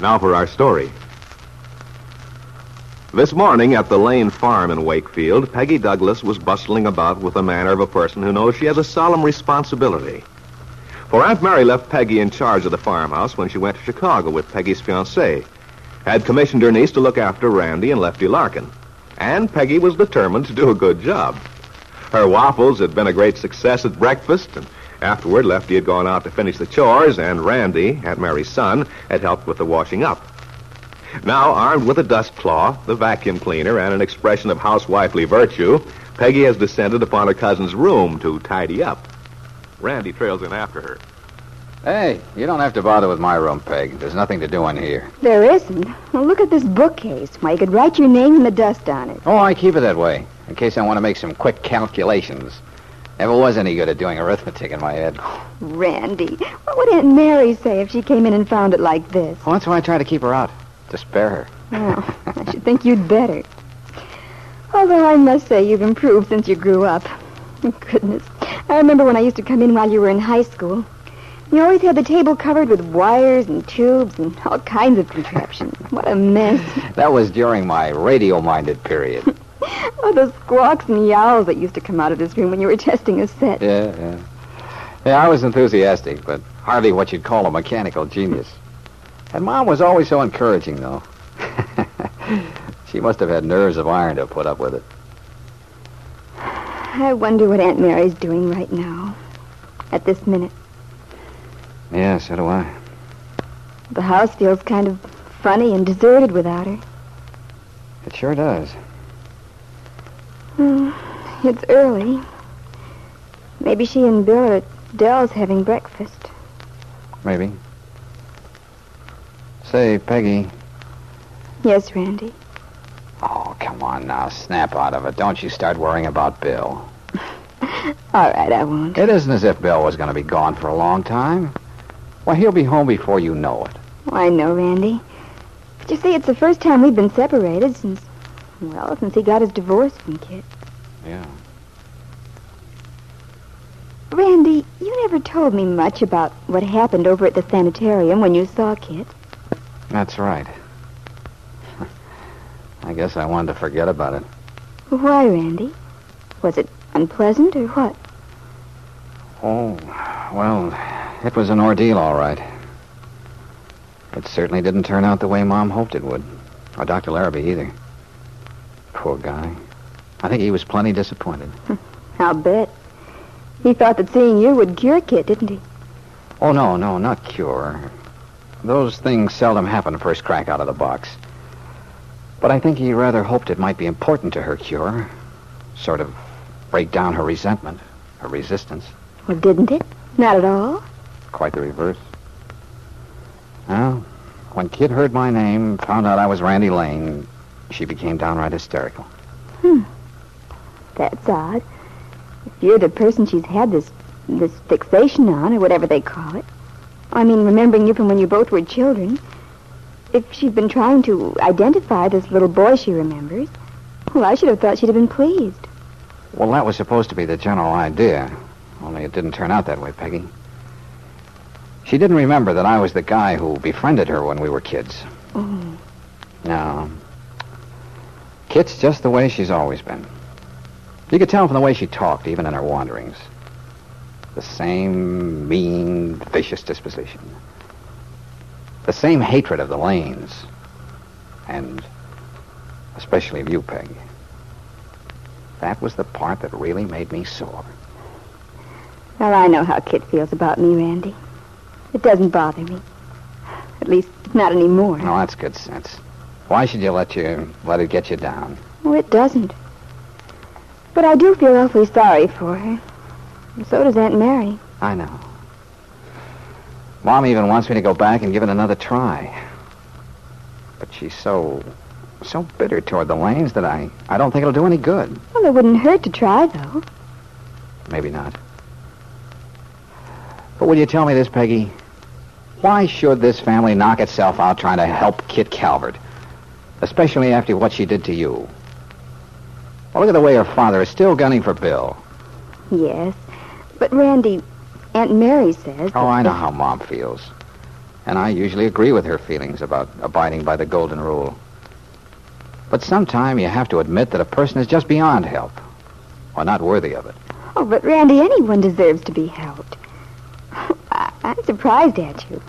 Now for our story. This morning at the Lane Farm in Wakefield, Peggy Douglas was bustling about with the manner of a person who knows she has a solemn responsibility. For Aunt Mary left Peggy in charge of the farmhouse when she went to Chicago with Peggy's fiancé, had commissioned her niece to look after Randy and Lefty Larkin. And Peggy was determined to do a good job. Her waffles had been a great success at breakfast, and Afterward, Lefty had gone out to finish the chores, and Randy, Aunt Mary's son, had helped with the washing up. Now, armed with a dust cloth, the vacuum cleaner, and an expression of housewifely virtue, Peggy has descended upon her cousin's room to tidy up. Randy trails in after her. Hey, you don't have to bother with my room, Peg. There's nothing to do in here. There isn't. Well, look at this bookcase. Why, you could write your name in the dust on it. Oh, I keep it that way, in case I want to make some quick calculations. Never was any good at doing arithmetic in my head. Randy, what would Aunt Mary say if she came in and found it like this? Well, that's why I try to keep her out, to spare her. Well, I should think you'd better. Although I must say you've improved since you grew up. Goodness. I remember when I used to come in while you were in high school. You always had the table covered with wires and tubes and all kinds of contraptions. What a mess. That was during my radio-minded period. Oh, the squawks and yowls that used to come out of this room when you were testing a set. Yeah, yeah. Yeah, I was enthusiastic, but hardly what you'd call a mechanical genius. And Mom was always so encouraging, though. she must have had nerves of iron to put up with it. I wonder what Aunt Mary's doing right now. At this minute. Yeah, so do I. The house feels kind of funny and deserted without her. It sure does. Hmm, it's early. Maybe she and Bill are at Dell's having breakfast. Maybe. Say, Peggy. Yes, Randy. Oh, come on now. Snap out of it. Don't you start worrying about Bill. All right, I won't. It isn't as if Bill was going to be gone for a long time. Why, he'll be home before you know it. Oh, I know, Randy. But you see, it's the first time we've been separated since, well, since he got his divorce from Kit. Yeah. Randy, you never told me much about what happened over at the sanitarium when you saw Kit. That's right. I guess I wanted to forget about it. Why, Randy? Was it unpleasant or what? Oh, well, it was an ordeal, all right. It certainly didn't turn out the way Mom hoped it would. Or Dr. Larrabee either. Poor guy. I think he was plenty disappointed. Hmm. I'll bet. He thought that seeing you would cure Kit, didn't he? Oh, no, no, not cure. Those things seldom happen the first crack out of the box. But I think he rather hoped it might be important to her cure. Sort of break down her resentment, her resistance. Well, didn't it? Not at all. Quite the reverse. Well, when Kit heard my name, found out I was Randy Lane, she became downright hysterical. Hmm. That's odd. If you're the person she's had this this fixation on, or whatever they call it. I mean, remembering you from when you both were children. If she'd been trying to identify this little boy she remembers, well, I should have thought she'd have been pleased. Well, that was supposed to be the general idea. Only it didn't turn out that way, Peggy. She didn't remember that I was the guy who befriended her when we were kids. Oh. No. Kit's just the way she's always been. You could tell from the way she talked, even in her wanderings. The same mean, vicious disposition. The same hatred of the lanes. And especially of you, Peg. That was the part that really made me sore. Well, I know how Kit feels about me, Randy. It doesn't bother me. At least, not anymore. No, that's good sense. Why should you let you let it get you down? Oh, it doesn't. But I do feel awfully sorry for her. And so does Aunt Mary. I know. Mom even wants me to go back and give it another try. But she's so, so bitter toward the Lanes that I, I don't think it'll do any good. Well, it wouldn't hurt to try, though. Maybe not. But will you tell me this, Peggy? Why should this family knock itself out trying to help Kit Calvert? Especially after what she did to you. Well, look at the way her father is still gunning for Bill. Yes. But, Randy, Aunt Mary says... Oh, I know how Mom feels. And I usually agree with her feelings about abiding by the golden rule. But sometime you have to admit that a person is just beyond help. Or not worthy of it. Oh, but, Randy, anyone deserves to be helped. I- I'm surprised at you.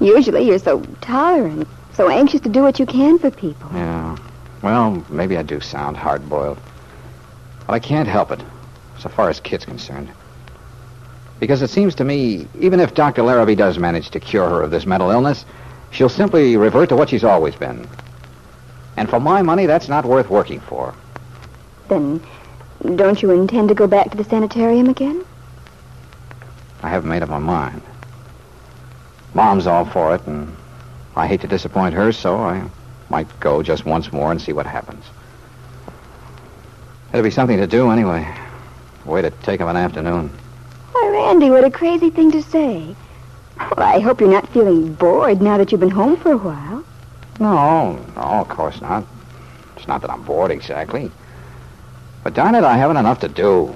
Usually you're so tolerant, so anxious to do what you can for people. Yeah. Well, maybe I do sound hard-boiled. But I can't help it, so far as Kit's concerned. Because it seems to me, even if Dr. Larrabee does manage to cure her of this mental illness, she'll simply revert to what she's always been. And for my money, that's not worth working for. Then, don't you intend to go back to the sanitarium again? I haven't made up my mind. Mom's all for it, and I hate to disappoint her, so I might go just once more and see what happens. It'll be something to do anyway. Way to take up an afternoon. Why, Randy, what a crazy thing to say. Well, I hope you're not feeling bored now that you've been home for a while. No, no, of course not. It's not that I'm bored exactly. But darn it, I haven't enough to do.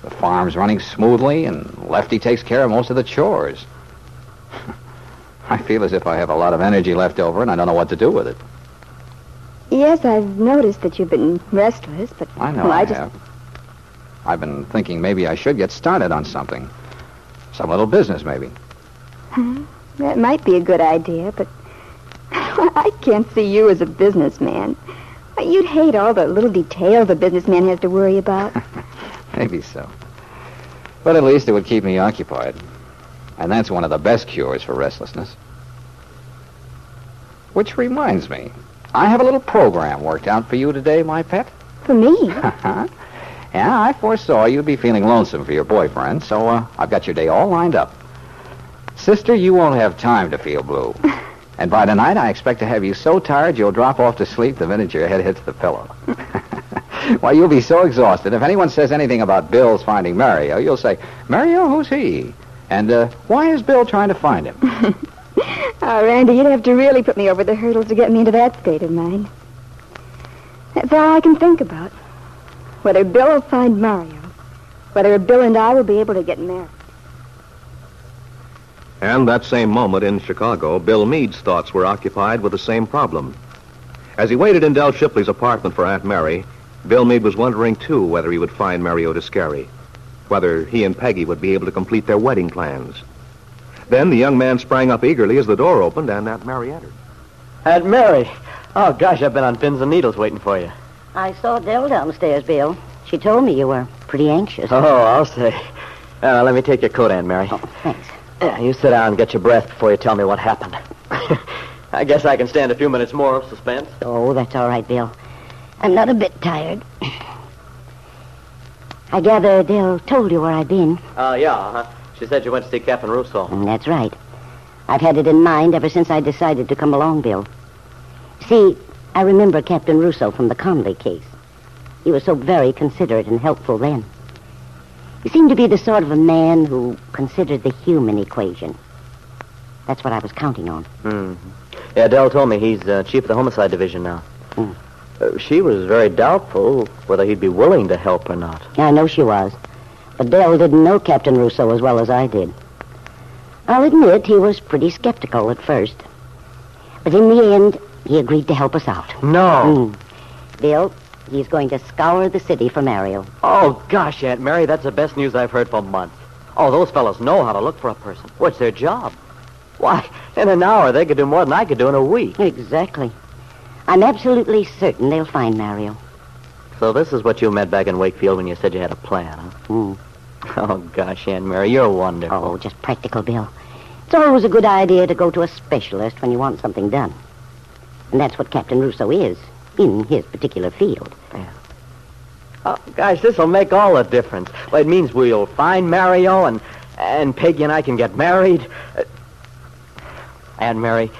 The farm's running smoothly, and Lefty takes care of most of the chores. I feel as if I have a lot of energy left over, and I don't know what to do with it. Yes, I've noticed that you've been restless, but I know well, I, I just have. I've been thinking maybe I should get started on something. Some little business, maybe. Hmm, that might be a good idea, but I can't see you as a businessman. You'd hate all the little details a businessman has to worry about. Maybe so. But at least it would keep me occupied. And that's one of the best cures for restlessness. Which reminds me, I have a little program worked out for you today, my pet. For me? yeah, I foresaw you'd be feeling lonesome for your boyfriend, so uh, I've got your day all lined up. Sister, you won't have time to feel blue. And by tonight, I expect to have you so tired you'll drop off to sleep the minute your head hits the pillow. Why, you'll be so exhausted. If anyone says anything about Bill's finding Mario, you'll say, Mario, who's he? And uh, why is Bill trying to find him? Oh, Randy, you'd have to really put me over the hurdles to get me into that state of mind. That's all I can think about. Whether Bill will find Mario, whether Bill and I will be able to get married. And that same moment in Chicago, Bill Meade's thoughts were occupied with the same problem. As he waited in Del Shipley's apartment for Aunt Mary, Bill Meade was wondering, too, whether he would find Mario Descari, whether he and Peggy would be able to complete their wedding plans. Then the young man sprang up eagerly as the door opened and Aunt Mary entered. Aunt Mary. Oh, gosh, I've been on pins and needles waiting for you. I saw Dell downstairs, Bill. She told me you were pretty anxious. Oh, I'll say. Uh, let me take your coat, Aunt Mary. Oh, thanks. Yeah, you sit down and get your breath before you tell me what happened. I guess I can stand a few minutes more of suspense. Oh, that's all right, Bill. I'm not a bit tired. I gather Dell told you where I've been. Uh, yeah, uh-huh. She said you went to see Captain Rouseau. Mm, That's right. I've had it in mind ever since I decided to come along, Bill. See, I remember Captain Rouseau from the Conley case. He was so very considerate and helpful then. He seemed to be the sort of a man who considered the human equation. That's what I was counting on. hmm Yeah, Dell told me he's uh, chief of the homicide division now. Hmm. Uh, she was very doubtful whether he'd be willing to help or not. I know she was. But Dell didn't know Captain Rouseau as well as I did. I'll admit he was pretty skeptical at first. But in the end, he agreed to help us out. No. Hmm. Bill, he's going to scour the city for Mario. Oh, gosh, Aunt Mary, that's the best news I've heard for months. Oh, those fellows know how to look for a person. What's their job? Why, in an hour, they could do more than I could do in a week. Exactly. I'm absolutely certain they'll find Mario. So this is what you meant back in Wakefield when you said you had a plan, huh? Hmm. Oh, gosh, Aunt Mary, you're a wonderful. Oh, just practical, Bill. It's always a good idea to go to a specialist when you want something done. And that's what Captain Rouseau is. in his particular field. Oh, gosh, this'll make all the difference. Well, it means we'll find Mario and and Peggy and I can get married. Uh, Aunt Mary,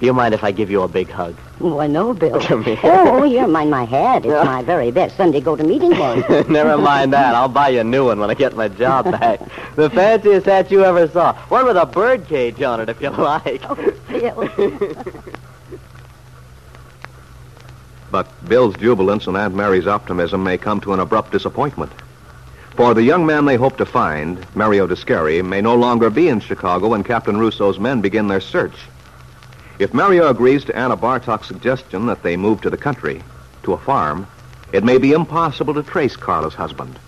do you mind if I give you a big hug? Oh, Why, no, Bill. Come here. Oh, you're mind my hat. It's my very best Sunday go-to-meeting one. Never mind that. I'll buy you a new one when I get my job back. the fanciest hat you ever saw. One with a bird cage on it, if you like. Oh, Bill. But Bill's jubilance and Aunt Mary's optimism may come to an abrupt disappointment. For the young man they hope to find, Mario Descari, may no longer be in Chicago when Captain Rouseau's men begin their search. If Mario agrees to Anna Bartok's suggestion that they move to the country, to a farm, it may be impossible to trace Carla's husband.